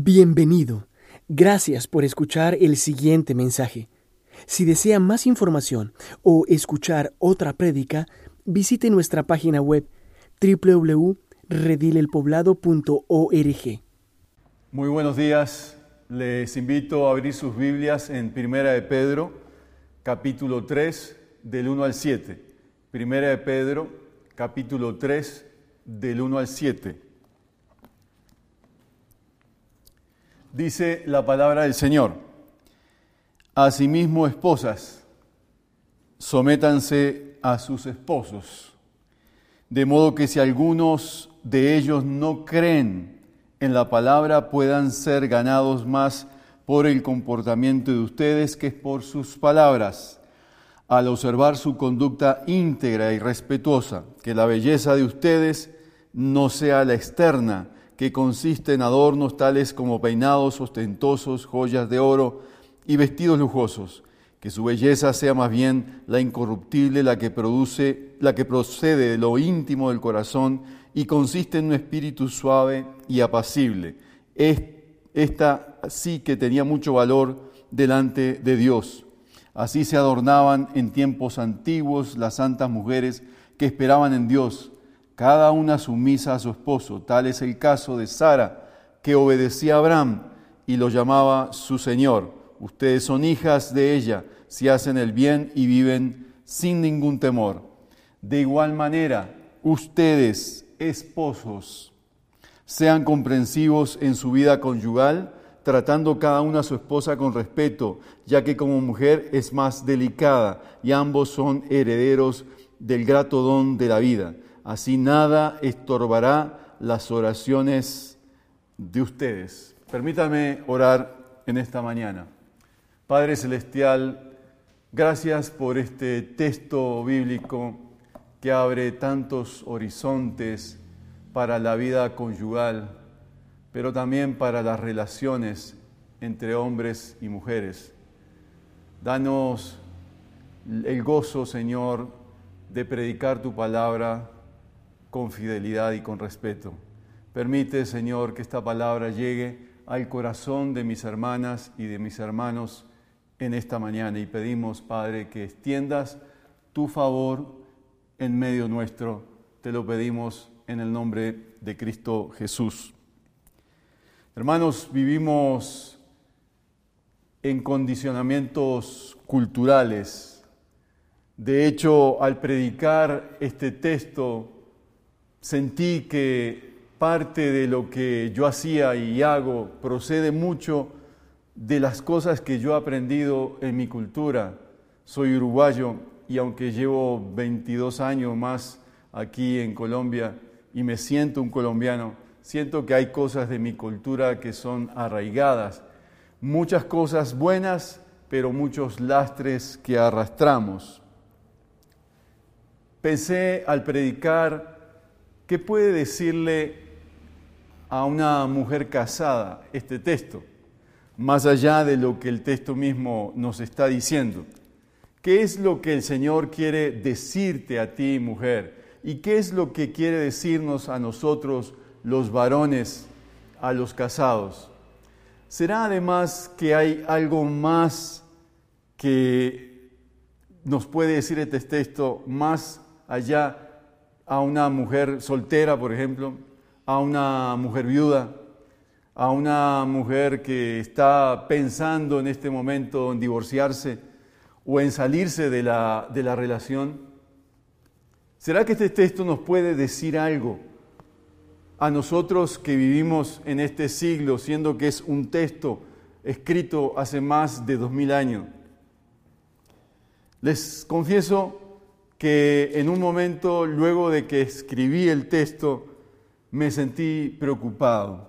Bienvenido. Gracias por escuchar el siguiente mensaje. Si desea más información o escuchar otra prédica, visite nuestra página web www.redilelpoblado.org. Muy buenos días. Les invito a abrir sus Biblias en Primera de Pedro, capítulo 3, del 1 al 7. Primera de Pedro, capítulo 3, del 1 al 7. Dice la palabra del Señor. Asimismo, esposas, sométanse a sus esposos, de modo que si algunos de ellos no creen en la palabra, puedan ser ganados más por el comportamiento de ustedes que por sus palabras, al observar su conducta íntegra y respetuosa, que la belleza de ustedes no sea la externa, que consiste en adornos tales como peinados ostentosos, joyas de oro y vestidos lujosos, que su belleza sea más bien la incorruptible, la que produce, la que procede de lo íntimo del corazón y consiste en un espíritu suave y apacible. Esta sí que tenía mucho valor delante de Dios. Así se adornaban en tiempos antiguos las santas mujeres que esperaban en Dios cada una sumisa a su esposo. Tal es el caso de Sara, que obedecía a Abraham y lo llamaba su Señor. Ustedes son hijas de ella, si hacen el bien y viven sin ningún temor. De igual manera, ustedes, esposos, sean comprensivos en su vida conyugal, tratando cada una a su esposa con respeto, ya que como mujer es más delicada y ambos son herederos del grato don de la vida. Así nada estorbará las oraciones de ustedes. Permítame orar en esta mañana. Padre Celestial, gracias por este texto bíblico que abre tantos horizontes para la vida conyugal, pero también para las relaciones entre hombres y mujeres. Danos el gozo, Señor, de predicar tu palabra con fidelidad y con respeto. Permite, Señor, que esta palabra llegue al corazón de mis hermanas y de mis hermanos en esta mañana y pedimos, Padre, que extiendas tu favor en medio nuestro. Te lo pedimos en el nombre de Cristo Jesús. Hermanos, vivimos en condicionamientos culturales. De hecho, al predicar este texto, sentí que parte de lo que yo hacía y hago procede mucho de las cosas que yo he aprendido en mi cultura. Soy uruguayo y aunque llevo 22 años más aquí en Colombia y me siento un colombiano, siento que hay cosas de mi cultura que son arraigadas, muchas cosas buenas, pero muchos lastres que arrastramos. Pensé al predicar ¿Qué puede decirle a una mujer casada este texto? Más allá de lo que el texto mismo nos está diciendo. ¿Qué es lo que el Señor quiere decirte a ti, mujer? ¿Y qué es lo que quiere decirnos a nosotros, los varones, a los casados? ¿Será además que hay algo más que nos puede decir este texto más allá a una mujer soltera, por ejemplo, a una mujer viuda, a una mujer que está pensando en este momento en divorciarse o en salirse de la, de la relación? ¿Será que este texto nos puede decir algo a nosotros que vivimos en este siglo, siendo que es un texto escrito hace más de dos mil años? Les confieso que en un momento, luego de que escribí el texto, me sentí preocupado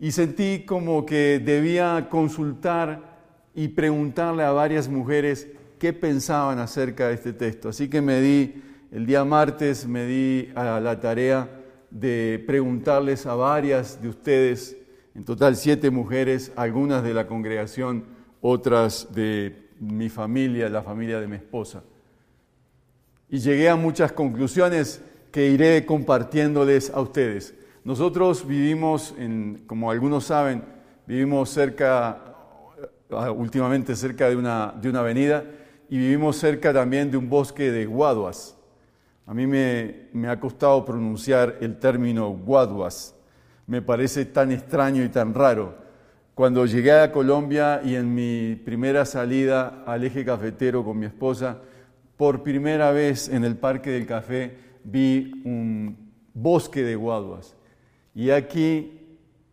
y sentí como que debía consultar y preguntarle a varias mujeres qué pensaban acerca de este texto. Así que me di, el día martes me di a la tarea de preguntarles a varias de ustedes, en total siete mujeres, algunas de la congregación, otras de mi familia, la familia de mi esposa y llegué a muchas conclusiones que iré compartiéndoles a ustedes. Nosotros vivimos, en, como algunos saben, Vivimos cerca, ah, últimamente cerca de una, de una avenida, y vivimos cerca también de un bosque de guaduas. A mí me, me ha costado pronunciar el término guaduas. Me parece tan extraño y tan raro. Cuando llegué a Colombia y en mi primera salida al eje cafetero con mi esposa, por primera vez en el Parque del Café vi un bosque de guaduas. Y aquí,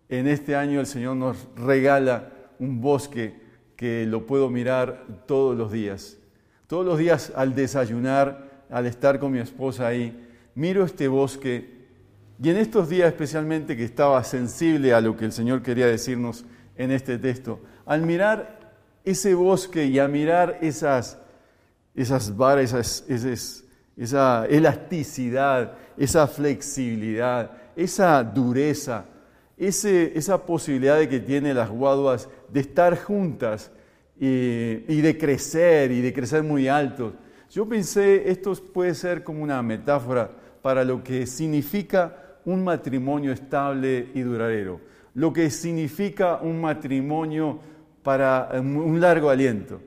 en este año, el Señor nos regala un bosque que lo puedo mirar todos los días. Todos los días al desayunar, al estar con mi esposa ahí, miro este bosque y en estos días especialmente que estaba sensible a lo que el Señor quería decirnos, en este texto. Al mirar ese bosque y a mirar esas, esas varas, esa elasticidad, esa flexibilidad, esa dureza, ese, esa posibilidad de que tienen las guaduas de estar juntas y, y de crecer y de crecer muy altos. Yo pensé, esto puede ser como una metáfora para lo que significa un matrimonio estable y duradero lo que significa un matrimonio para eh, un largo aliento.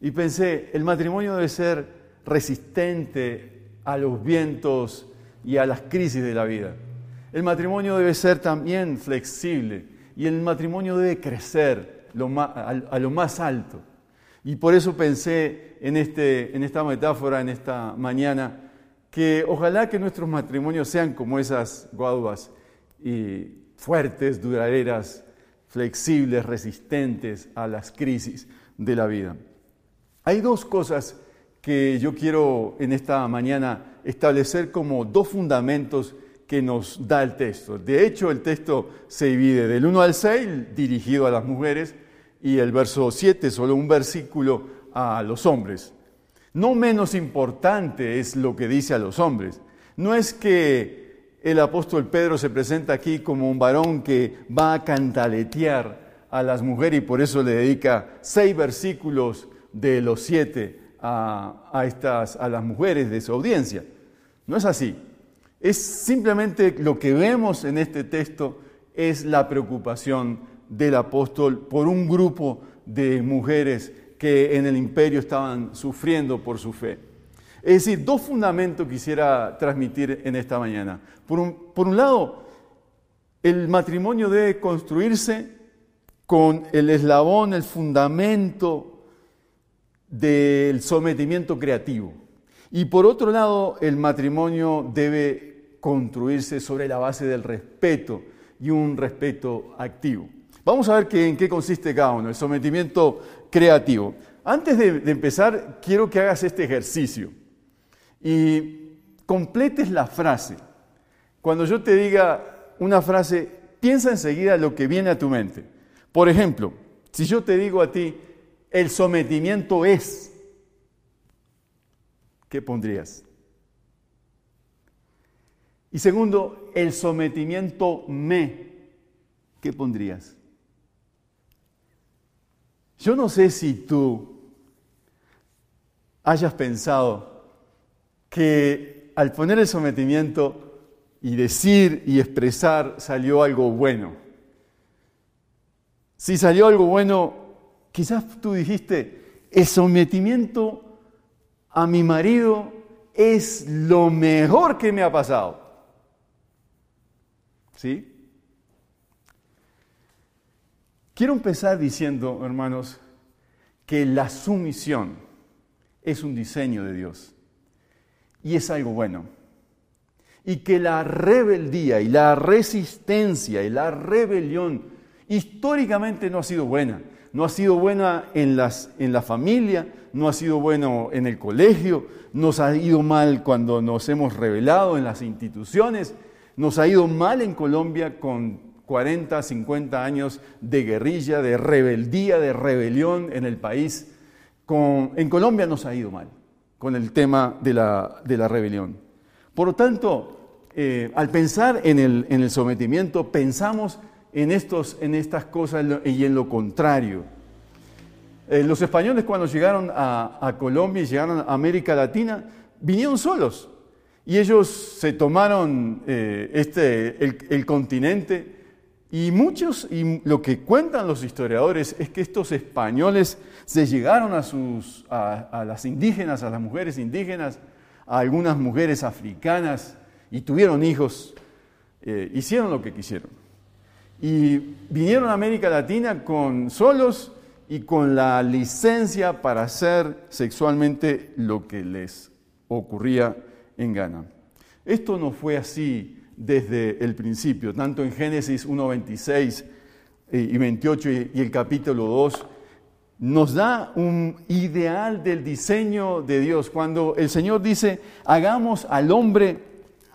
Y pensé, el matrimonio debe ser resistente a los vientos y a las crisis de la vida. El matrimonio debe ser también flexible y el matrimonio debe crecer a lo más alto. Y por eso pensé en, este, en esta metáfora, en esta mañana, que ojalá que nuestros matrimonios sean como esas guaduas y fuertes, duraderas, flexibles, resistentes a las crisis de la vida. Hay dos cosas que yo quiero en esta mañana establecer como dos fundamentos que nos da el texto. De hecho, el texto se divide del 1 al 6, dirigido a las mujeres, y el verso 7, solo un versículo a los hombres. No menos importante es lo que dice a los hombres. No es que el apóstol Pedro se presenta aquí como un varón que va a cantaletear a las mujeres y por eso le dedica seis versículos de los siete a, estas, a las mujeres de su audiencia. No es así. Es simplemente lo que vemos en este texto es la preocupación del apóstol por un grupo de mujeres que en el imperio estaban sufriendo por su fe. Es decir, dos fundamentos quisiera transmitir en esta mañana. Por un, lado, el matrimonio debe construirse con el eslabón, el fundamento del sometimiento creativo. Y por otro lado, el matrimonio debe construirse sobre la base del respeto y un respeto activo. Vamos a ver en qué consiste cada uno, el sometimiento creativo. Antes de empezar, quiero que hagas este ejercicio y completes la frase. Cuando yo te diga una frase, piensa enseguida lo que viene a tu mente. Por ejemplo, si yo te digo a ti, el sometimiento es, ¿qué pondrías? Y segundo, el sometimiento me, ¿qué pondrías? Yo no sé si tú hayas pensado que al poner el sometimiento y decir y expresar salió algo bueno. Si salió algo bueno, quizás tú dijiste, el sometimiento a mi marido es lo mejor que me ha pasado. ¿Sí? Quiero empezar diciendo, hermanos, que la sumisión es un diseño de Dios y es algo bueno. Y que la rebeldía y la resistencia y la rebelión históricamente no ha sido buena. No ha sido buena en, las, en la familia, no ha sido bueno en el colegio, nos ha ido mal cuando nos hemos rebelado en las instituciones, nos ha ido mal en Colombia con 40, 50 años de guerrilla, de rebeldía, de rebelión en el país. Con, en Colombia nos ha ido mal con el tema de la, rebelión. Por lo tanto, eh, al pensar en el, sometimiento, pensamos en, estos, en estas cosas y en lo contrario. Eh, los españoles cuando llegaron a, Colombia y llegaron a América Latina, vinieron solos. Y ellos se tomaron eh, este, el, continente Y muchos, y lo que cuentan los historiadores es que estos españoles se llegaron a, sus, a, las indígenas, a las mujeres indígenas, a algunas mujeres africanas y tuvieron hijos, eh, hicieron lo que quisieron. Y vinieron a América Latina con solos y con la licencia para hacer sexualmente lo que les ocurría en Ghana. Esto no fue así desde el principio, tanto en Génesis 1.26 eh, y 28 y el capítulo 2, nos da un ideal del diseño de Dios. Cuando el Señor dice, hagamos al hombre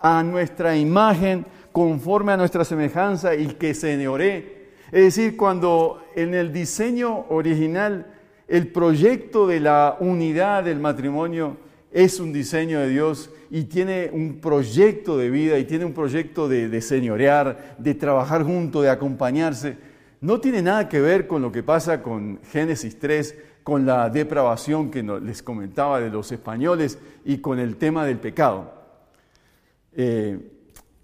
a nuestra imagen, conforme a nuestra semejanza y que se neore. Es decir, cuando en el diseño original el proyecto de la unidad del matrimonio es un diseño de Dios y tiene un proyecto de vida y tiene un proyecto de, señorear, de trabajar junto, de acompañarse. No tiene nada que ver con lo que pasa con Génesis 3, con la depravación que les comentaba de los españoles y con el tema del pecado. Eh,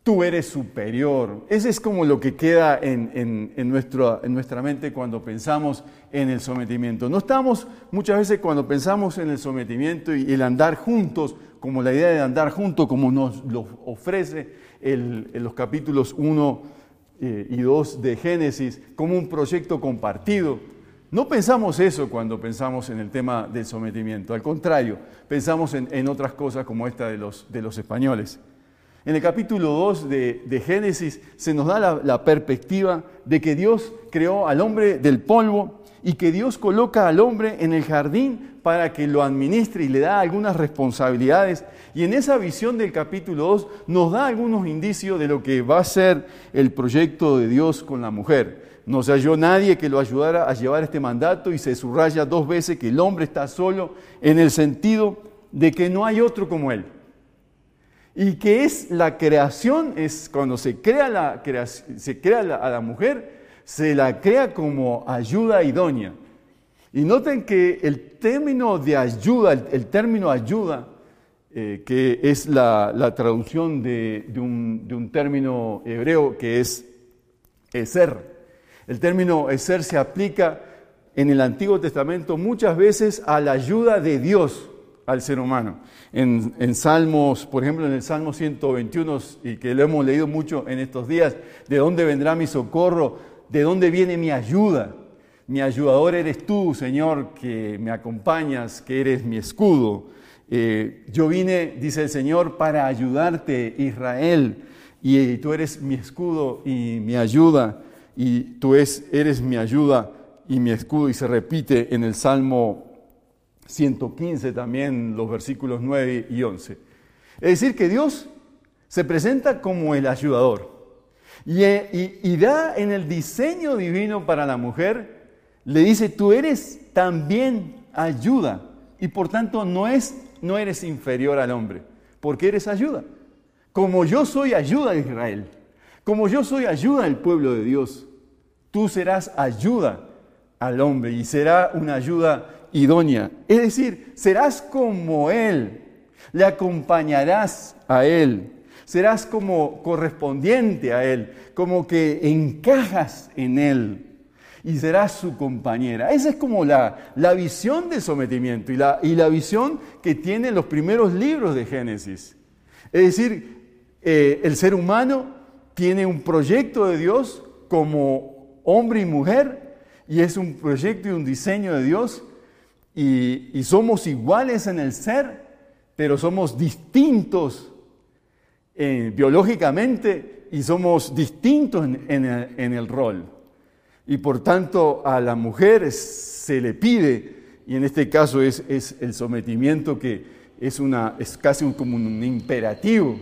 tú eres superior. Ese es como lo que queda en, en, nuestra mente cuando pensamos en el sometimiento. No estamos muchas veces cuando pensamos en el sometimiento y el andar juntos, como la idea de andar juntos, como nos lo ofrece en los capítulos 1 eh, y 2 de Génesis, como un proyecto compartido. No pensamos eso cuando pensamos en el tema del sometimiento, al contrario, pensamos en, otras cosas como esta de los, de los españoles. En el capítulo 2 de, Génesis se nos da la, perspectiva de que Dios creó al hombre del polvo y que Dios coloca al hombre en el jardín para que lo administre y le da algunas responsabilidades. Y en esa visión del capítulo 2 nos da algunos indicios de lo que va a ser el proyecto de Dios con la mujer. No se halló nadie que lo ayudara a llevar este mandato y se subraya dos veces que el hombre está solo en el sentido de que no hay otro como él. Y que es la creación, es cuando se crea, la, se crea a la mujer, se la crea como ayuda idónea. Y noten que el término de ayuda, el, término ayuda, eh, que es la, traducción de, un, de, un, término hebreo que es eser. El término eser se aplica en el Antiguo Testamento muchas veces a la ayuda de Dios al ser humano. En, Salmos, por ejemplo, en el Salmo 121, y que lo hemos leído mucho en estos días, ¿de dónde vendrá mi socorro? ¿De dónde viene mi ayuda? Mi ayudador eres tú, Señor, que me acompañas, que eres mi escudo. Eh, yo vine, dice el Señor, para ayudarte, Israel, y, tú eres mi escudo y mi ayuda, y tú eres mi ayuda y mi escudo, y se repite en el Salmo 115 también, los versículos 9 y 11. Es decir, que Dios se presenta como el ayudador y, da en el diseño divino para la mujer, le dice, tú eres también ayuda y por tanto no, es, no eres inferior al hombre, porque eres ayuda. Como yo soy ayuda de Israel, como yo soy ayuda al pueblo de Dios, tú serás ayuda al hombre y será una ayuda idónea. Es decir, serás como Él, le acompañarás a Él, serás como correspondiente a Él, como que encajas en Él y serás su compañera. Esa es como la, la visión del sometimiento y la, y la visión que tienen los primeros libros de Génesis. Es decir, eh, el ser humano tiene un proyecto de Dios como hombre y mujer y es un proyecto y un diseño de Dios y, somos iguales en el ser, pero somos distintos eh, biológicamente y somos distintos en, el, rol. Y por tanto a la mujer se le pide, y en este caso es, el sometimiento que es, una, es casi como un imperativo,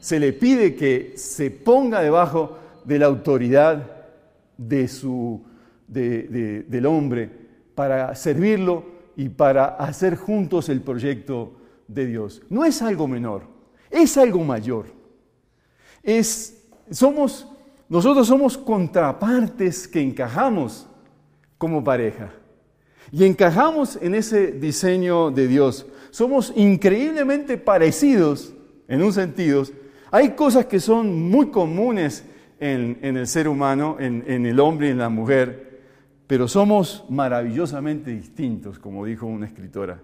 se le pide que se ponga debajo de la autoridad de su, del hombre para servirlo y para hacer juntos el proyecto de Dios. No es algo menor, es algo mayor. Es, somos, nosotros somos contrapartes que encajamos como pareja. Y encajamos en ese diseño de Dios. Somos increíblemente parecidos en un sentido. Hay cosas que son muy comunes en, el ser humano, en, en el hombre y en la mujer, pero somos maravillosamente distintos, como dijo una escritora.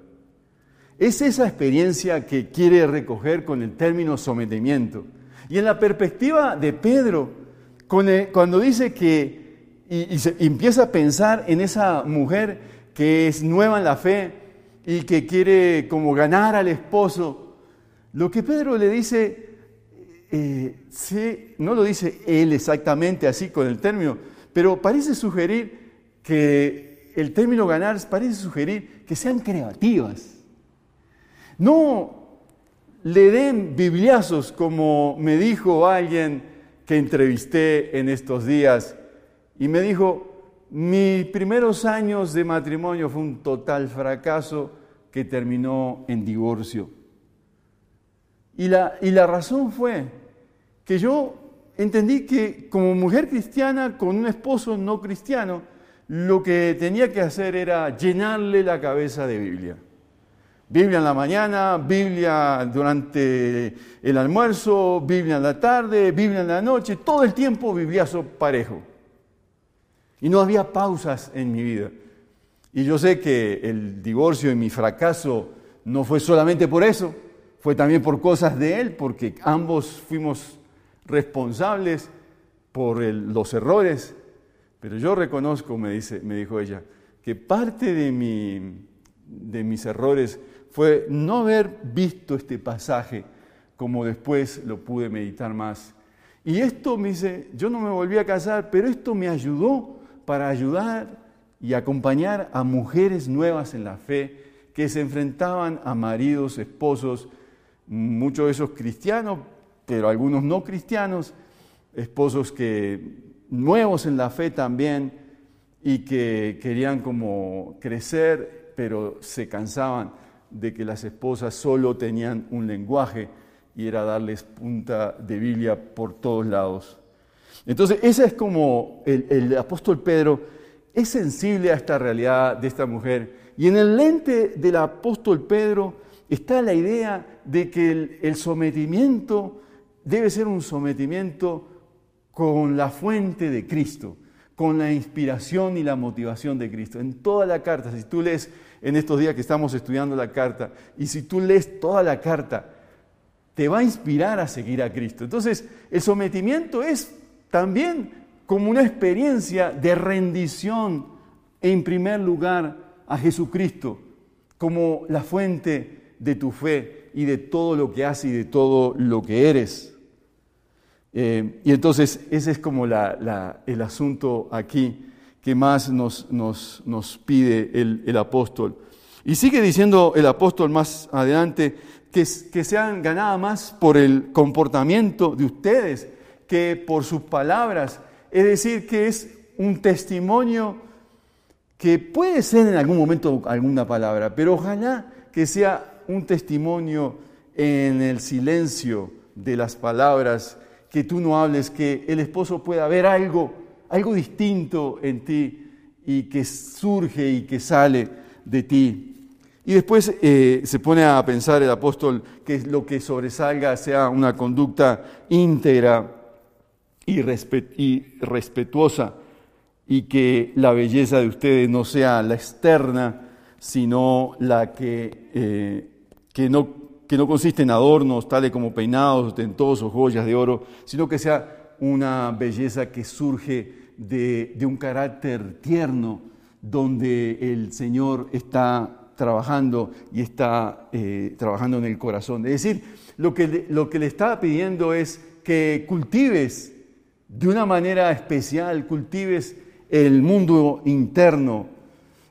Es esa experiencia que quiere recoger con el término sometimiento. Y en la perspectiva de Pedro, cuando dice que, y, se, empieza a pensar en esa mujer que es nueva en la fe y que quiere como ganar al esposo, lo que Pedro le dice, eh, no lo dice él exactamente así con el término, pero parece sugerir que el término ganar parece sugerir que sean creativas no le den bibliazos como me dijo alguien que entrevisté en estos días y me dijo, mis primeros años de matrimonio fue un total fracaso que terminó en divorcio. Y la, y la razón fue que yo entendí que como mujer cristiana con un esposo no cristiano, lo que tenía que hacer era llenarle la cabeza de Biblia. Biblia en la mañana, Biblia durante el almuerzo, Biblia en la tarde, Biblia en la noche, todo el tiempo bibliazo parejo. Y no había pausas en mi vida. Y yo sé que el divorcio y mi fracaso no fue solamente por eso, fue también por cosas de él, porque ambos fuimos responsables por los errores. Pero yo reconozco, me, dice, me dijo ella, que parte de, mi, de mis errores fue no haber visto este pasaje como después lo pude meditar más. Y esto me dice, yo no me volví a casar, pero esto me ayudó para ayudar y acompañar a mujeres nuevas en la fe que se enfrentaban a maridos, esposos, muchos de esos cristianos, pero algunos no cristianos, esposos que nuevos en la fe también y que querían como crecer, pero se cansaban de que las esposas solo tenían un lenguaje y era darles punta de Biblia por todos lados. Entonces, ese es como el, apóstol Pedro es sensible a esta realidad de esta mujer. Y en el lente del apóstol Pedro está la idea de que el, el sometimiento debe ser un sometimiento con la fuente de Cristo, con la inspiración y la motivación de Cristo. En toda la carta, si tú lees en estos días que estamos estudiando la carta. Y si tú lees toda la carta, te va a inspirar a seguir a Cristo. Entonces, el sometimiento es también como una experiencia de rendición en primer lugar a Jesucristo, como la fuente de tu fe y de todo lo que haces y de todo lo que eres. Eh, y entonces ese es como el asunto aquí que más nos, pide el, apóstol. Y sigue diciendo el apóstol más adelante que, que sean ganadas más por el comportamiento de ustedes que por sus palabras. Es decir, que es un testimonio que puede ser en algún momento alguna palabra, pero ojalá que sea un testimonio en el silencio de las palabras, que tú no hables, que el esposo pueda ver algo algo distinto en ti y que surge y que sale de ti. Y después eh, se pone a pensar el apóstol que lo que sobresalga sea una conducta íntegra y, respetuosa y que la belleza de ustedes no sea la externa, sino la que, eh, que, no, que no consiste en adornos tales como peinados ostentosos, joyas de oro, sino que sea una belleza que surge de, un carácter tierno, donde el Señor está trabajando y está eh, trabajando en el corazón. Es decir, lo que, lo que le está pidiendo es que cultives de una manera especial, cultives el mundo interno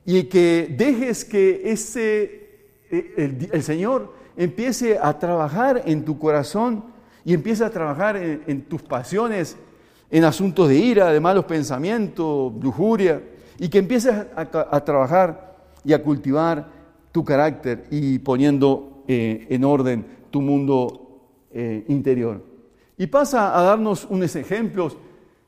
y que dejes que ese, eh, el, Señor empiece a trabajar en tu corazón y empiece a trabajar en tus pasiones en asuntos de ira, de malos pensamientos, lujuria, y que empieces a, trabajar y a cultivar tu carácter y poniendo eh, en orden tu mundo eh, interior. Y pasa a darnos unos ejemplos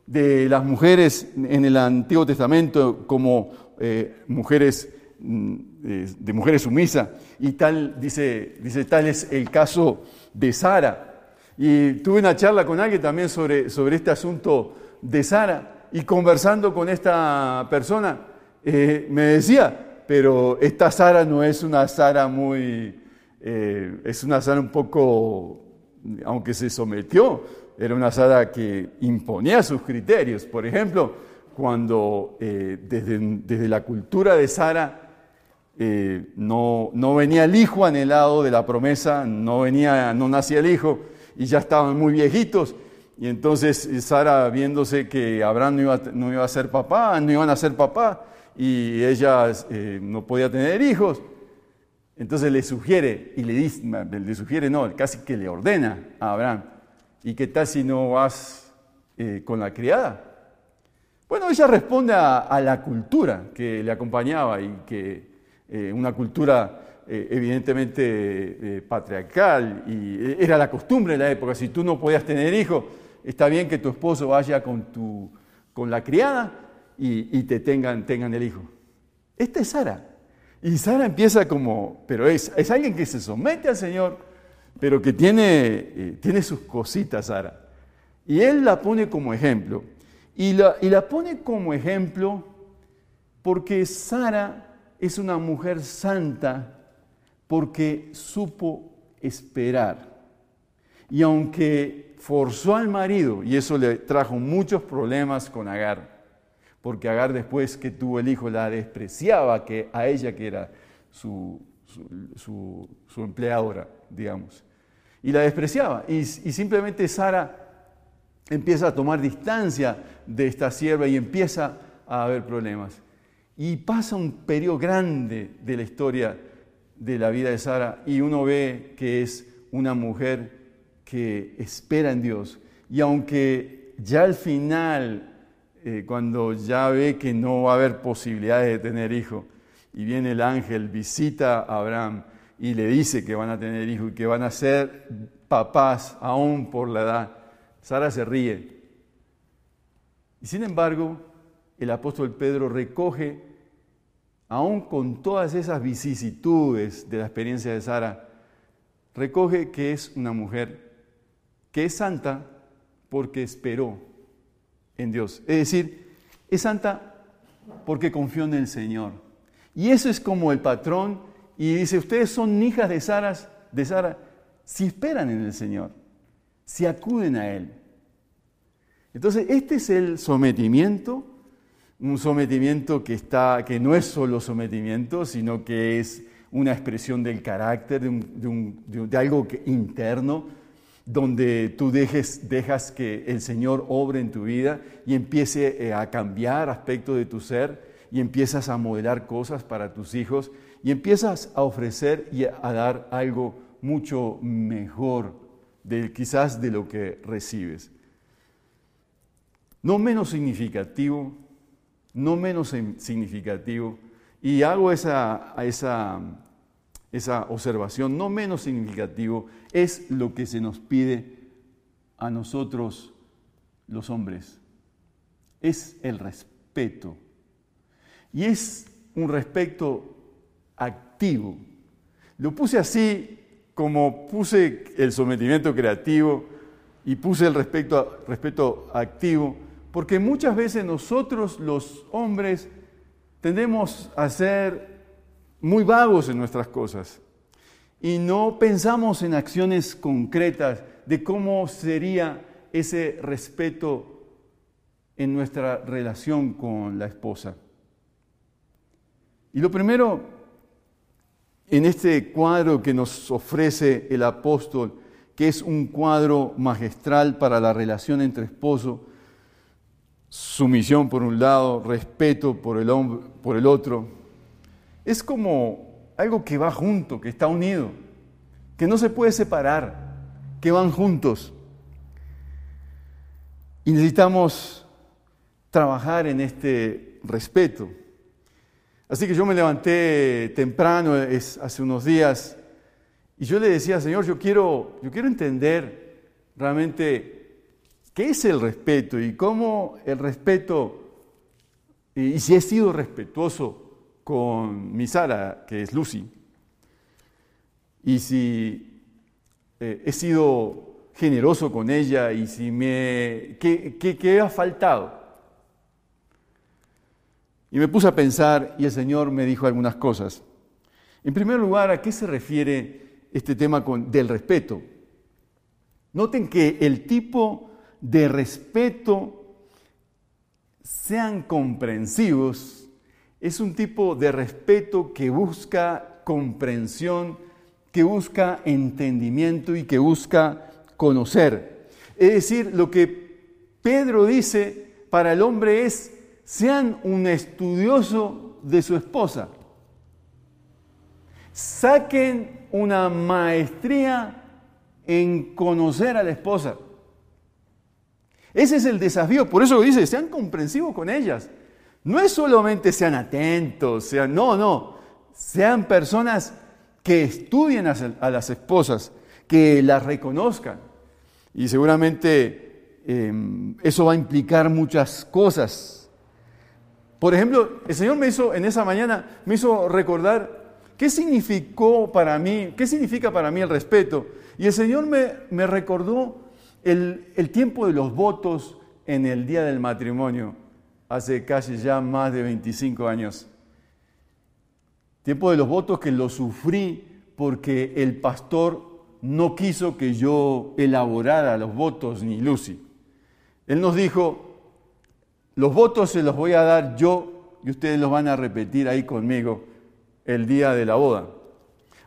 de las mujeres en el Antiguo Testamento como eh, mujeres de mujeres sumisas. Y tal dice dice tal es el caso de Sara. Y tuve una charla con alguien también sobre, sobre este asunto de Sara. Y conversando con esta persona, eh, me decía, pero esta Sara no es una Sara muy, eh, es una Sara un poco, aunque se sometió, era una Sara que imponía sus criterios. Por ejemplo, cuando eh, desde, desde, la cultura de Sara no, no venía el hijo anhelado de la promesa, no, venía, no nacía el hijo y ya estaban muy viejitos, y entonces eh, Sara, viéndose que Abraham no iba, no iba, a ser papá, no iban a ser papá, y ella eh, no podía tener hijos, entonces le sugiere, y le dice, le sugiere, no, casi que le ordena a Abraham, ¿y qué tal si no vas eh, con la criada? Bueno, ella responde a, la cultura que le acompañaba y que una cultura evidentemente patriarcal y era la costumbre de la época, si tú no podías tener hijos, está bien que tu esposo vaya con, tu, con la criada y, te tengan, tengan el hijo. Esta es Sara. Y Sara empieza como, pero es, es alguien que se somete al Señor, pero que tiene, eh, tiene sus cositas, Sara. Y él la pone como ejemplo. Y la, y la pone como ejemplo porque Sara es una mujer santa porque supo esperar. Y aunque forzó al marido y eso le trajo muchos problemas con Agar, porque Agar después que tuvo el hijo la despreciaba que a ella que era su, su, empleadora, digamos. Y la despreciaba. Y, y simplemente Sara empieza a tomar distancia de esta sierva y empieza a haber problemas. Y pasa un periodo grande de la historia de la vida de Sara y uno ve que es una mujer que espera en Dios. Y aunque ya al final, eh, cuando ya ve que no va a haber posibilidades de tener hijo, y viene el ángel, visita a Abraham y le dice que van a tener hijo y que van a ser papás aún por la edad, Sara se ríe. Y sin embargo, el apóstol Pedro recoge, aún con todas esas vicisitudes de la experiencia de Sara, recoge que es una mujer que es santa porque esperó en Dios. Es decir, es santa porque confió en el Señor. Y eso es como el patrón. Y dice, ustedes son hijas de Sara, de Sara si esperan en el Señor, si acuden a Él. Entonces, este es el sometimiento, un sometimiento que, está, que no es solo sometimiento, sino que es una expresión del carácter, de, de algo interno, donde tú dejes, dejas que el Señor obre en tu vida y empiece eh, a cambiar aspectos de tu ser y empiezas a modelar cosas para tus hijos y empiezas a ofrecer y a dar algo mucho mejor de, quizás de lo que recibes. No menos significativo, no menos significativo, y hago esa, esa esa observación, no menos significativo, es lo que se nos pide a nosotros los hombres. Es el respeto. Y es un respeto activo. Lo puse así como puse el sometimiento creativo y puse el respeto, respeto activo, porque muchas veces nosotros los hombres tendemos a ser muy vagos en nuestras cosas y no pensamos en acciones concretas de cómo sería ese respeto en nuestra relación con la esposa. Y lo primero, en este cuadro que nos ofrece el apóstol, que es un cuadro magistral para la relación entre esposo, sumisión por un lado, respeto por el, otro, es como algo que va junto, que está unido, que no se puede separar, que van juntos. Y necesitamos trabajar en este respeto. Así que yo me levanté temprano hace unos días y yo le decía, Señor, yo quiero, yo quiero entender realmente qué es el respeto y cómo el respeto, y si he sido respetuoso con mi Sara, que es Lucy. Y si eh, he sido generoso con ella y si me... ¿Qué, qué, ha faltado? Y me puse a pensar y el Señor me dijo algunas cosas. En primer lugar, ¿a qué se refiere este tema del respeto? Noten que el tipo de respeto, sean comprensivos, es un tipo de respeto que busca comprensión, que busca entendimiento y que busca conocer. Es decir, lo que Pedro dice para el hombre es, sean un estudioso de su esposa. Saquen una maestría en conocer a la esposa. Ese es el desafío, por eso dice, sean comprensivos con ellas. No es solamente sean atentos, sean, no, no, sean personas que estudien a las esposas, que las reconozcan. Y seguramente em, eso va a implicar muchas cosas. Por ejemplo, el Señor me hizo en esa mañana, me hizo recordar qué significó para mí, qué significa para mí el respeto. Y el Señor me, me recordó el, tiempo de los votos en el día del matrimonio, hace casi ya más de 25 años. Tiempo de los votos que lo sufrí porque el pastor no quiso que yo elaborara los votos ni Lucy. Él nos dijo, los votos se los voy a dar yo y ustedes los van a repetir ahí conmigo el día de la boda.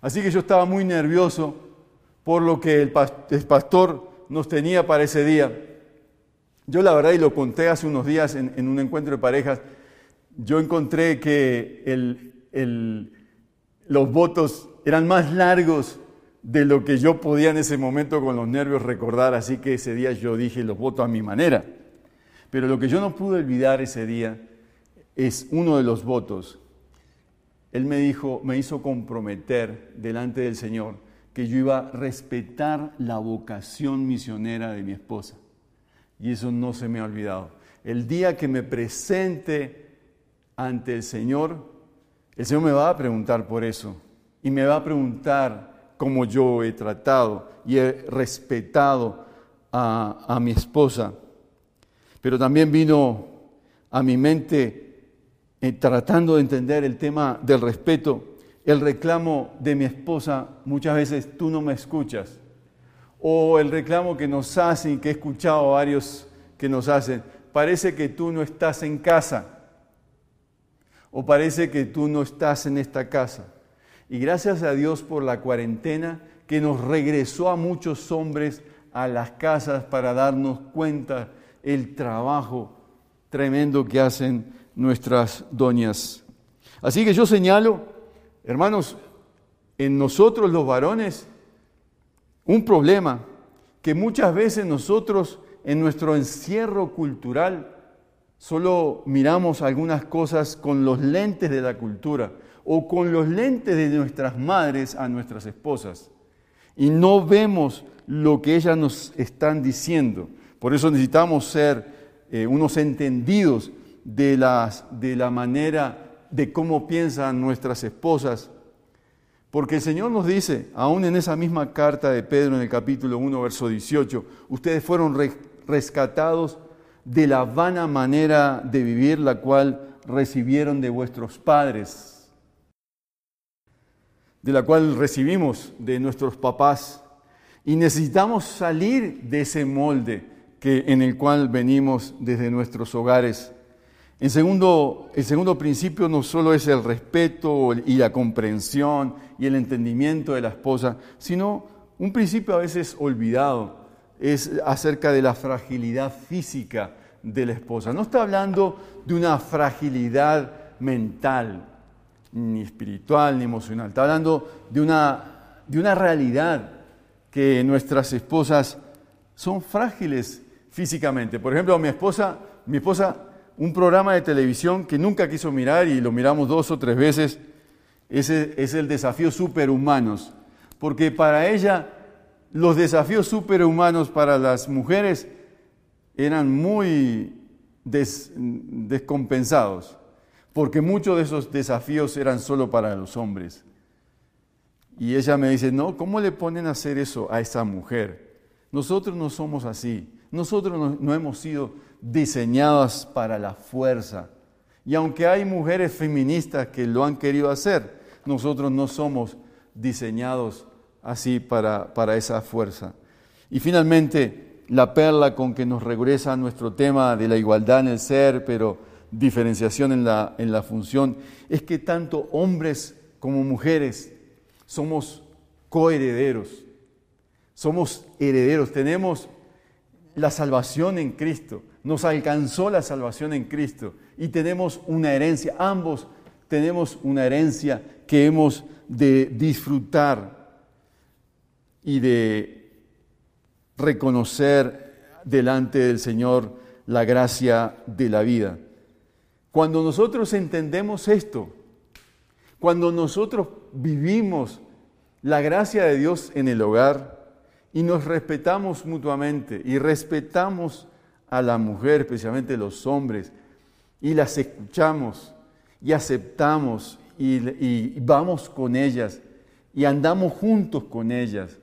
Así que yo estaba muy nervioso por lo que el pastor nos tenía para ese día. Yo la verdad, y lo conté hace unos días en, un encuentro de parejas, yo encontré que los votos eran más largos de lo que yo podía en ese momento con los nervios recordar, así que ese día yo dije los votos a mi manera. Pero lo que yo no pude olvidar ese día es uno de los votos. Él me dijo, me hizo comprometer delante del Señor que yo iba a respetar la vocación misionera de mi esposa. Y eso no se me ha olvidado. El día que me presente ante el Señor, el Señor me va a preguntar por eso. Y me va a preguntar como yo he tratado y he respetado a, mi esposa. Pero también vino a mi mente, eh, tratando de entender el tema del respeto, el reclamo de mi esposa, muchas veces tú no me escuchas. O el reclamo que nos hacen, que he escuchado varios que nos hacen, parece que tú no estás en casa. O parece que tú no estás en esta casa. Y gracias a Dios por la cuarentena que nos regresó a muchos hombres a las casas para darnos cuenta el trabajo tremendo que hacen nuestras doñas. Así que yo señalo, hermanos, en nosotros los varones un problema que muchas veces nosotros en nuestro encierro cultural solo miramos algunas cosas con los lentes de la cultura o con los lentes de nuestras madres a nuestras esposas y no vemos lo que ellas nos están diciendo. Por eso necesitamos ser eh, unos entendidos de, las, de la manera de cómo piensan nuestras esposas. Porque el Señor nos dice, aún en esa misma carta de Pedro en el capítulo 1, verso 18, ustedes fueron rescatados de la vana manera de vivir la cual recibieron de vuestros padres de la cual recibimos de nuestros papás y necesitamos salir de ese molde que, en el cual venimos desde nuestros hogares. En segundo, el segundo principio no solo es el respeto y la comprensión y el entendimiento de la esposa, sino un principio a veces olvidado, es acerca de la fragilidad física de la esposa. No está hablando de una fragilidad mental, ni espiritual, ni emocional. Está hablando de una, de una realidad que nuestras esposas son frágiles físicamente. Por ejemplo, mi esposa, mi esposa, un programa de televisión que nunca quiso mirar y lo miramos dos o tres veces, ese es el desafío superhumanos. Porque para ella los desafíos superhumanos para las mujeres eran muy descompensados porque muchos de esos desafíos eran solo para los hombres. Y ella me dice, no, ¿cómo le ponen a hacer eso a esa mujer? Nosotros no somos así. Nosotros no, no hemos sido diseñadas para la fuerza. Y aunque hay mujeres feministas que lo han querido hacer, nosotros no somos diseñados así para, para esa fuerza. Y finalmente, la perla con que nos regresa nuestro tema de la igualdad en el ser, pero diferenciación en la, en la función, es que tanto hombres como mujeres somos coherederos, somos herederos, tenemos la salvación en Cristo, nos alcanzó la salvación en Cristo y tenemos una herencia, ambos tenemos una herencia que hemos de disfrutar y de reconocer delante del Señor la gracia de la vida. Cuando nosotros entendemos esto, cuando nosotros vivimos la gracia de Dios en el hogar y nos respetamos mutuamente y respetamos a la mujer, especialmente los hombres, y las escuchamos y aceptamos y, vamos con ellas y andamos juntos con ellas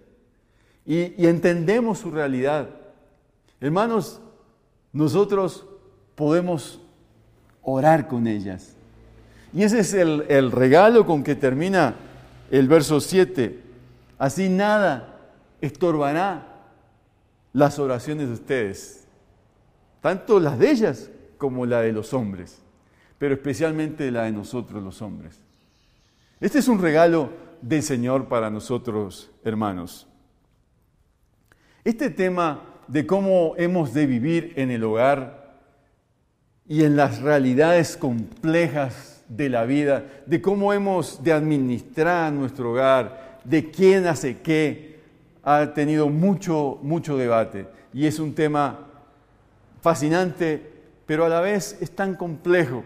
y, entendemos su realidad. Hermanos, nosotros podemos orar con ellas. Y ese es el, el, regalo con que termina el verso 7. Así nada estorbará las oraciones de ustedes, tanto las de ellas como la de los hombres, pero especialmente la de nosotros los hombres. Este es un regalo del Señor para nosotros, hermanos. Este tema de cómo hemos de vivir en el hogar y en las realidades complejas de la vida, de cómo hemos de administrar nuestro hogar, de quién hace qué, ha tenido mucho, mucho debate. Y es un tema fascinante, pero a la vez es tan complejo.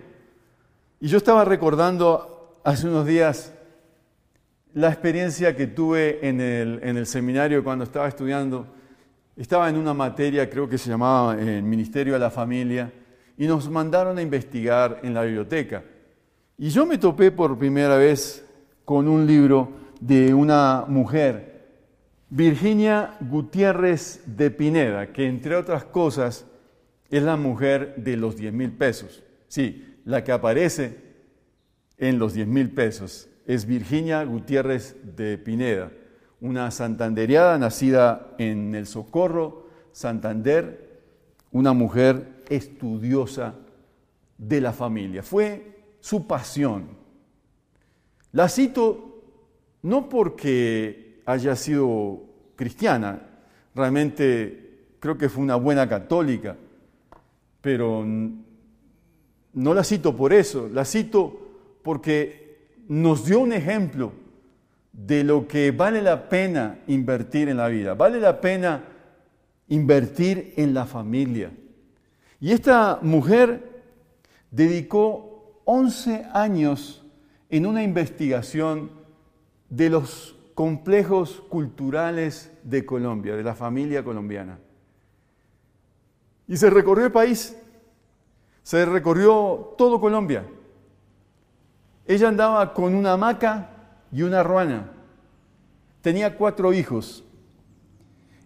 Y yo estaba recordando hace unos días la experiencia que tuve en el, en el, seminario cuando estaba estudiando. Estaba en una materia, creo que se llamaba el Ministerio de la Familia, y nos mandaron a investigar en la biblioteca. Y yo me topé por primera vez con un libro de una mujer, Virginia Gutiérrez de Pineda, que entre otras cosas es la mujer de los 10 mil pesos. Sí, la que aparece en los 10 mil pesos. Es Virginia Gutiérrez de Pineda, una santanderiada nacida en el Socorro, Santander, una mujer estudiosa de la familia. Fue su pasión. La cito no porque haya sido cristiana, realmente creo que fue una buena católica, pero no la cito por eso, la cito porque nos dio un ejemplo de lo que vale la pena invertir en la vida, vale la pena invertir en la familia. Y esta mujer dedicó 11 años en una investigación de los complejos culturales de Colombia, de la familia colombiana. Y se recorrió el país, se recorrió todo Colombia. Ella andaba con una hamaca y una ruana. Tenía cuatro hijos.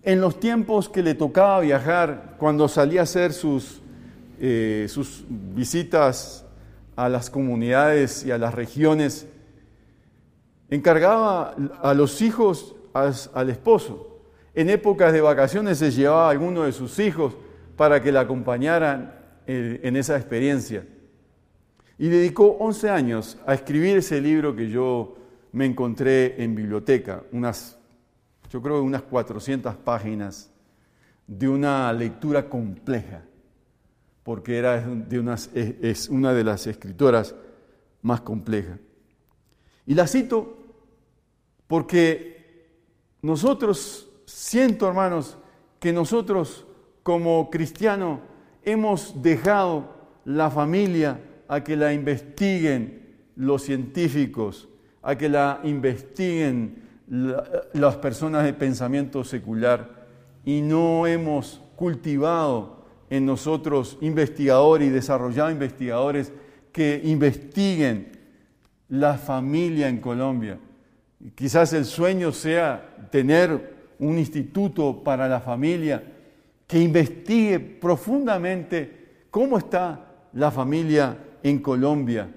En los tiempos que le tocaba viajar, cuando salía a hacer sus, eh, sus visitas a las comunidades y a las regiones, encargaba a los hijos al esposo. En épocas de vacaciones se llevaba a alguno de sus hijos para que la acompañaran eh, en esa experiencia. Y dedicó 11 años a escribir ese libro que yo me encontré en biblioteca, unas, yo creo unas 400 páginas de una lectura compleja, porque era de unas, es una de las escritoras más complejas. Y la cito porque nosotros, siento hermanos, que nosotros como cristianos hemos dejado la familia a que la investiguen los científicos, a que la investiguen las personas de pensamiento secular y no hemos cultivado en nosotros investigadores y desarrollado investigadores que investiguen la familia en Colombia. Quizás el sueño sea tener un instituto para la familia que investigue profundamente cómo está la familia en Colombia.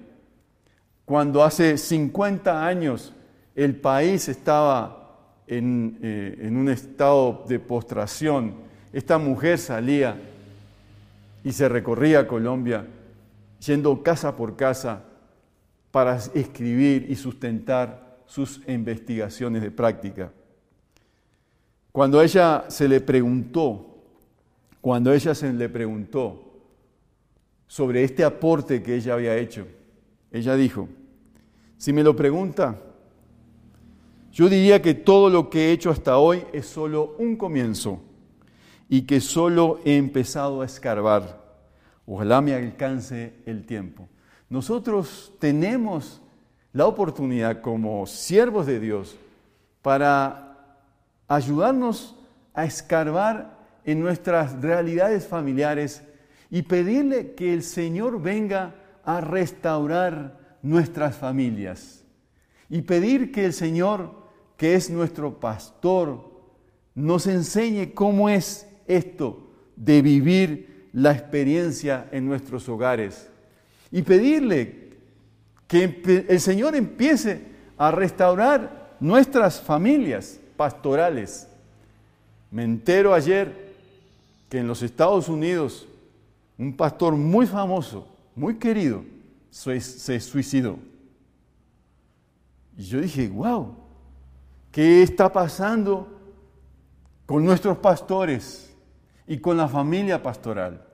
Cuando hace 50 años el país estaba en, eh, en un estado de postración, esta mujer salía y se recorría Colombia yendo casa por casa para escribir y sustentar sus investigaciones de práctica. Cuando ella se le preguntó, cuando ella se le preguntó sobre este aporte que ella había hecho, ella dijo, si me lo pregunta, yo diría que todo lo que he hecho hasta hoy es solo un comienzo y que solo he empezado a escarbar. Ojalá me alcance el tiempo. Nosotros tenemos la oportunidad como siervos de Dios para ayudarnos a escarbar en nuestras realidades familiares y pedirle que el Señor venga a restaurar nuestras familias y pedir que el Señor, que es nuestro pastor, nos enseñe cómo es esto de vivir la experiencia en nuestros hogares y pedirle que el Señor empiece a restaurar nuestras familias pastorales. Me entero ayer que en los Estados Unidos un pastor muy famoso, muy querido, se suicidó. Y yo dije, wow, ¿qué está pasando con nuestros pastores y con la familia pastoral?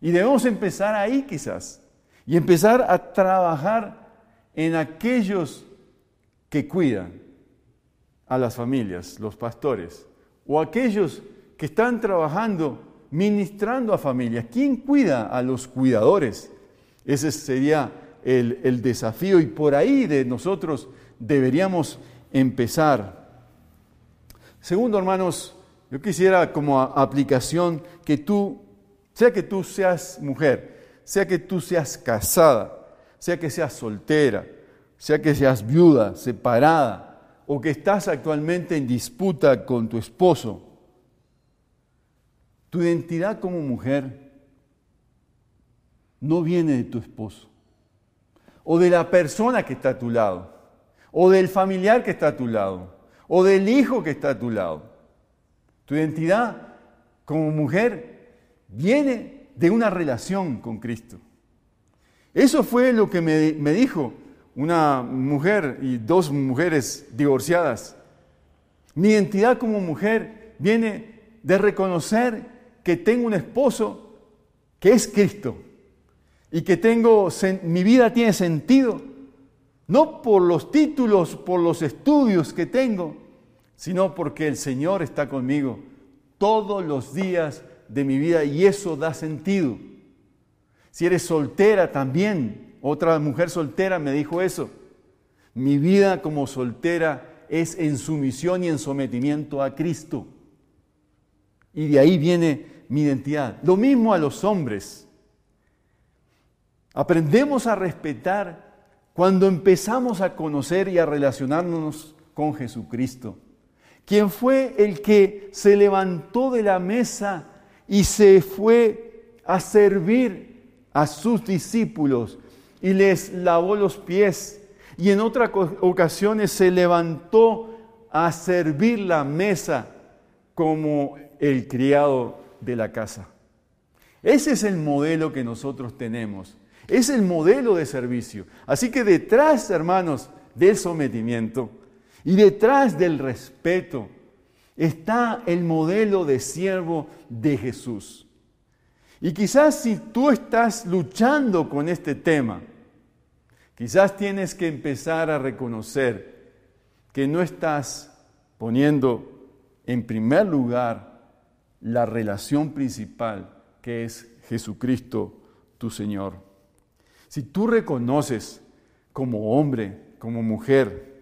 Y debemos empezar ahí quizás y empezar a trabajar en aquellos que cuidan a las familias, los pastores, o aquellos que están trabajando, ministrando a familias. ¿Quién cuida a los cuidadores? Ese sería el, el desafío y por ahí de nosotros deberíamos empezar. Segundo, hermanos, yo quisiera como aplicación que tú, sea que tú seas mujer, sea que tú seas casada, sea que seas soltera, sea que seas viuda, separada, o que estás actualmente en disputa con tu esposo, tu identidad como mujer no viene de tu esposo, o de la persona que está a tu lado, o del familiar que está a tu lado, o del hijo que está a tu lado. Tu identidad como mujer viene de una relación con Cristo. Eso fue lo que me, dijo una mujer y dos mujeres divorciadas. Mi identidad como mujer viene de reconocer que tengo un esposo que es Cristo y que tengo mi vida tiene sentido no por los títulos, por los estudios que tengo, sino porque el Señor está conmigo todos los días de mi vida y eso da sentido. Si eres soltera también, otra mujer soltera me dijo eso. Mi vida como soltera es en sumisión y en sometimiento a Cristo. Y de ahí viene mi identidad. Lo mismo a los hombres. Aprendemos a respetar cuando empezamos a conocer y a relacionarnos con Jesucristo, quien fue el que se levantó de la mesa y se fue a servir a sus discípulos y les lavó los pies y en otras ocasiones se levantó a servir la mesa como el criado de la casa. Ese es el modelo que nosotros tenemos. Es el modelo de servicio. Así que detrás, hermanos, del sometimiento y detrás del respeto está el modelo de siervo de Jesús. Y quizás si tú estás luchando con este tema, quizás tienes que empezar a reconocer que no estás poniendo en primer lugar la relación principal que es Jesucristo tu Señor. Si tú reconoces como hombre, como mujer,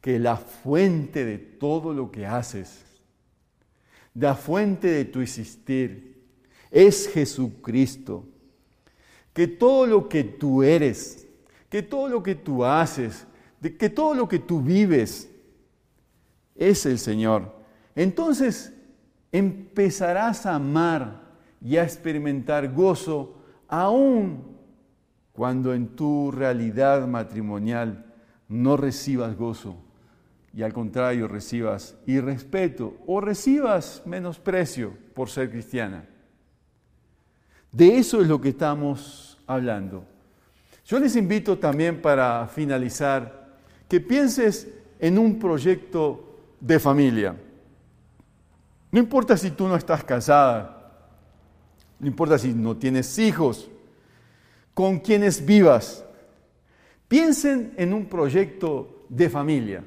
que la fuente de todo lo que haces, la fuente de tu existir, es Jesucristo. Que todo lo que tú eres, que todo lo que tú haces, que todo lo que tú vives, es el Señor. entonces empezarás a amar y a experimentar gozo aún cuando en tu realidad matrimonial no recibas gozo y al contrario recibas irrespeto o recibas menosprecio por ser cristiana. De eso es lo que estamos hablando. Yo les invito también para finalizar que pienses en un proyecto de familia. No importa si tú no estás casada, no importa si no tienes hijos, con quienes vivas. Piensen en un proyecto de familia.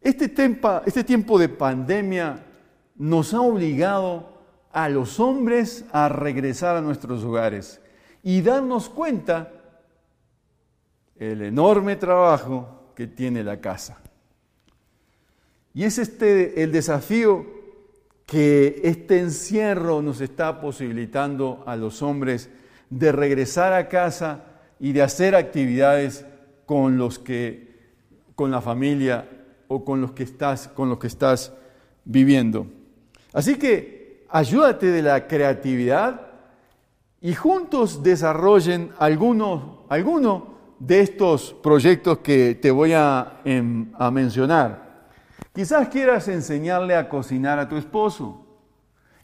Este, este tiempo de pandemia nos ha obligado a los hombres a regresar a nuestros hogares y darnos cuenta el enorme trabajo que tiene la casa. Y es este el desafío que este encierro nos está posibilitando a los hombres de regresar a casa y de hacer actividades con los que con la familia o con los que estás con los que estás viviendo. Así que ayúdate de la creatividad y juntos desarrollen alguno, alguno de estos proyectos que te voy a, em, a mencionar. Quizás quieras enseñarle a cocinar a tu esposo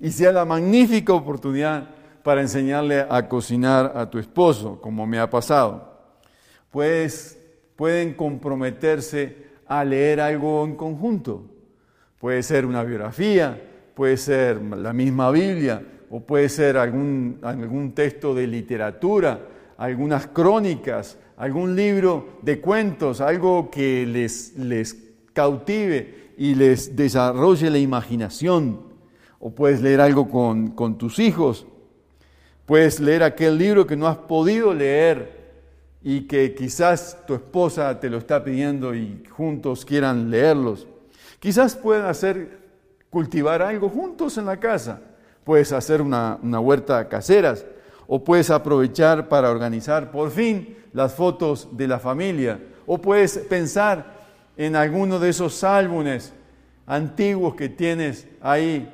y sea la magnífica oportunidad para enseñarle a cocinar a tu esposo, como me ha pasado. Pues pueden comprometerse a leer algo en conjunto. Puede ser una biografía, puede ser la misma Biblia, o puede ser algún, algún texto de literatura, algunas crónicas, algún libro de cuentos, algo que les, les cautive y les desarrolle la imaginación. O puedes leer algo con, con tus hijos, puedes leer aquel libro que no has podido leer y que quizás tu esposa te lo está pidiendo y juntos quieran leerlos. Quizás puedan hacer cultivar algo juntos en la casa puedes hacer una, huerta caseras o puedes aprovechar para organizar por fin las fotos de la familia o puedes pensar en alguno de esos álbumes antiguos que tienes ahí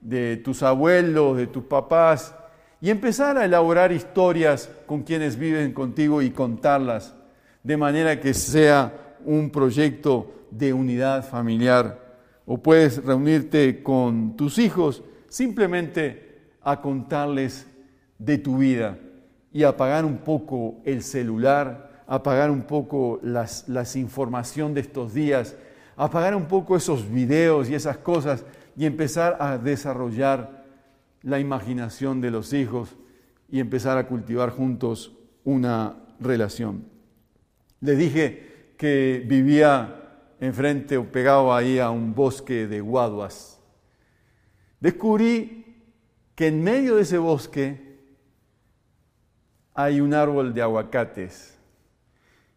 de tus abuelos, de tus papás y empezar a elaborar historias con quienes viven contigo y contarlas de manera que sea un proyecto de unidad familiar. O puedes reunirte con tus hijos simplemente a contarles de tu vida y apagar un poco el celular, apagar un poco las, las información de estos días, apagar un poco esos videos y esas cosas y empezar a desarrollar la imaginación de los hijos y empezar a cultivar juntos una relación. Les dije que vivía enfrente o pegado ahí a un bosque de guaduas descubrí que en medio de ese bosque hay un árbol de aguacates.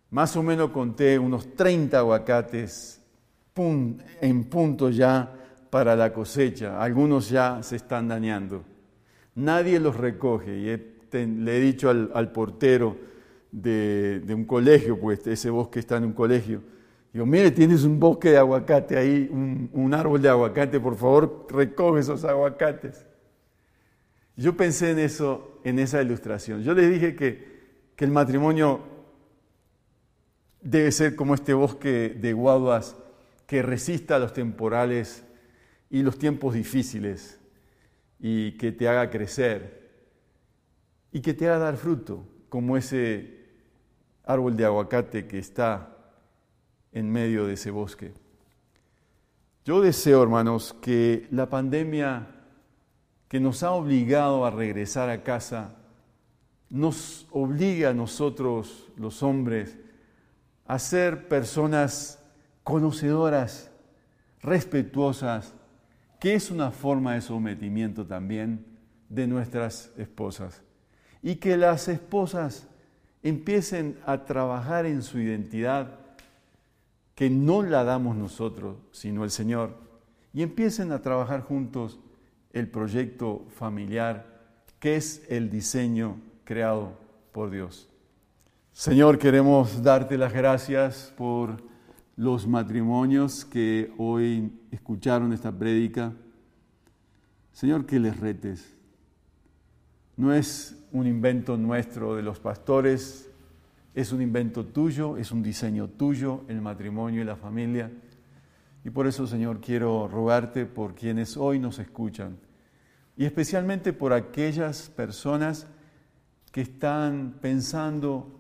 Más o menos conté unos 30 aguacates en punto ya para la cosecha. Algunos ya se están dañando. Nadie los recoge. Y le he dicho al, portero de, un colegio, pues ese bosque está en un colegio, Digo, mire, tienes un bosque de aguacate ahí, un, árbol de aguacate, por favor, recoge esos aguacates. Yo pensé en eso, en esa ilustración. Yo les dije que, que el matrimonio debe ser como este bosque de guaduas que resista a los temporales y los tiempos difíciles y que te haga crecer y que te haga dar fruto, como ese árbol de aguacate que está en medio de ese bosque. Yo deseo, hermanos, que la pandemia que nos ha obligado a regresar a casa, nos obligue a nosotros, los hombres, a ser personas conocedoras, respetuosas, que es una forma de sometimiento también de nuestras esposas. Y que las esposas empiecen a trabajar en su identidad que no la damos nosotros, sino el Señor, y empiecen a trabajar juntos el proyecto familiar, que es el diseño creado por Dios. Señor, queremos darte las gracias por los matrimonios que hoy escucharon esta prédica. Señor, que les retes. No es un invento nuestro de los pastores, es un invento tuyo, es un diseño tuyo, el matrimonio y la familia. Y por eso, Señor, quiero rogarte por quienes hoy nos escuchan y especialmente por aquellas personas que están pensando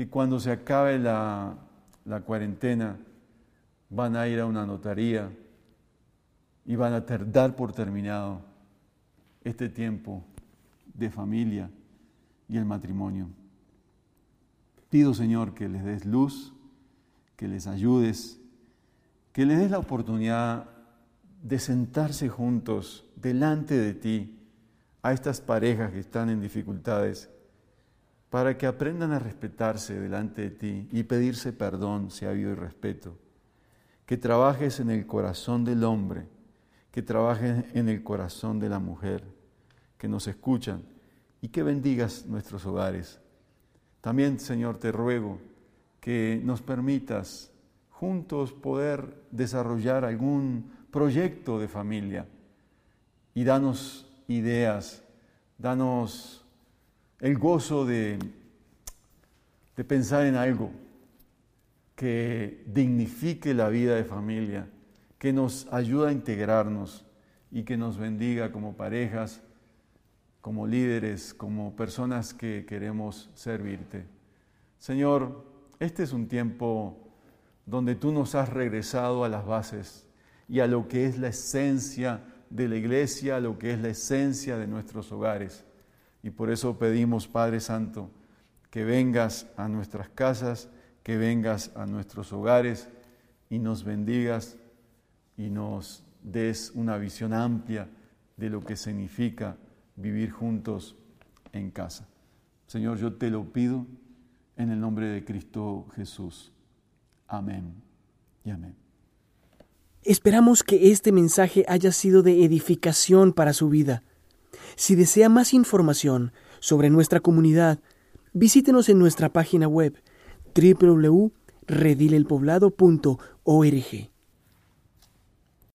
que cuando se acabe la, la cuarentena van a ir a una notaría y van a dar por terminado este tiempo de familia y el matrimonio. Pido, Señor, que les des luz, que les ayudes, que les des la oportunidad de sentarse juntos delante de ti a estas parejas que están en dificultades, para que aprendan a respetarse delante de ti y pedirse perdón si ha habido irrespeto. Que trabajes en el corazón del hombre, que trabajes en el corazón de la mujer, que nos escuchan y que bendigas nuestros hogares. También, Señor, te ruego que nos permitas juntos poder desarrollar algún proyecto de familia y danos ideas, danos el gozo de, pensar en algo que dignifique la vida de familia, que nos ayude a integrarnos y que nos bendiga como parejas, como líderes, como personas que queremos servirte. Señor, este es un tiempo donde tú nos has regresado a las bases y a lo que es la esencia de la iglesia, a lo que es la esencia de nuestros hogares. Y por eso pedimos, Padre Santo, que vengas a nuestras casas, que vengas a nuestros hogares y nos bendigas y nos des una visión amplia de lo que significa vivir juntos en casa. Señor, yo te lo pido en el nombre de Cristo Jesús. Amén y amén. Esperamos que este mensaje haya sido de edificación para su vida. Si desea más información sobre nuestra comunidad, visítenos en nuestra página web www.redilelpoblado.org.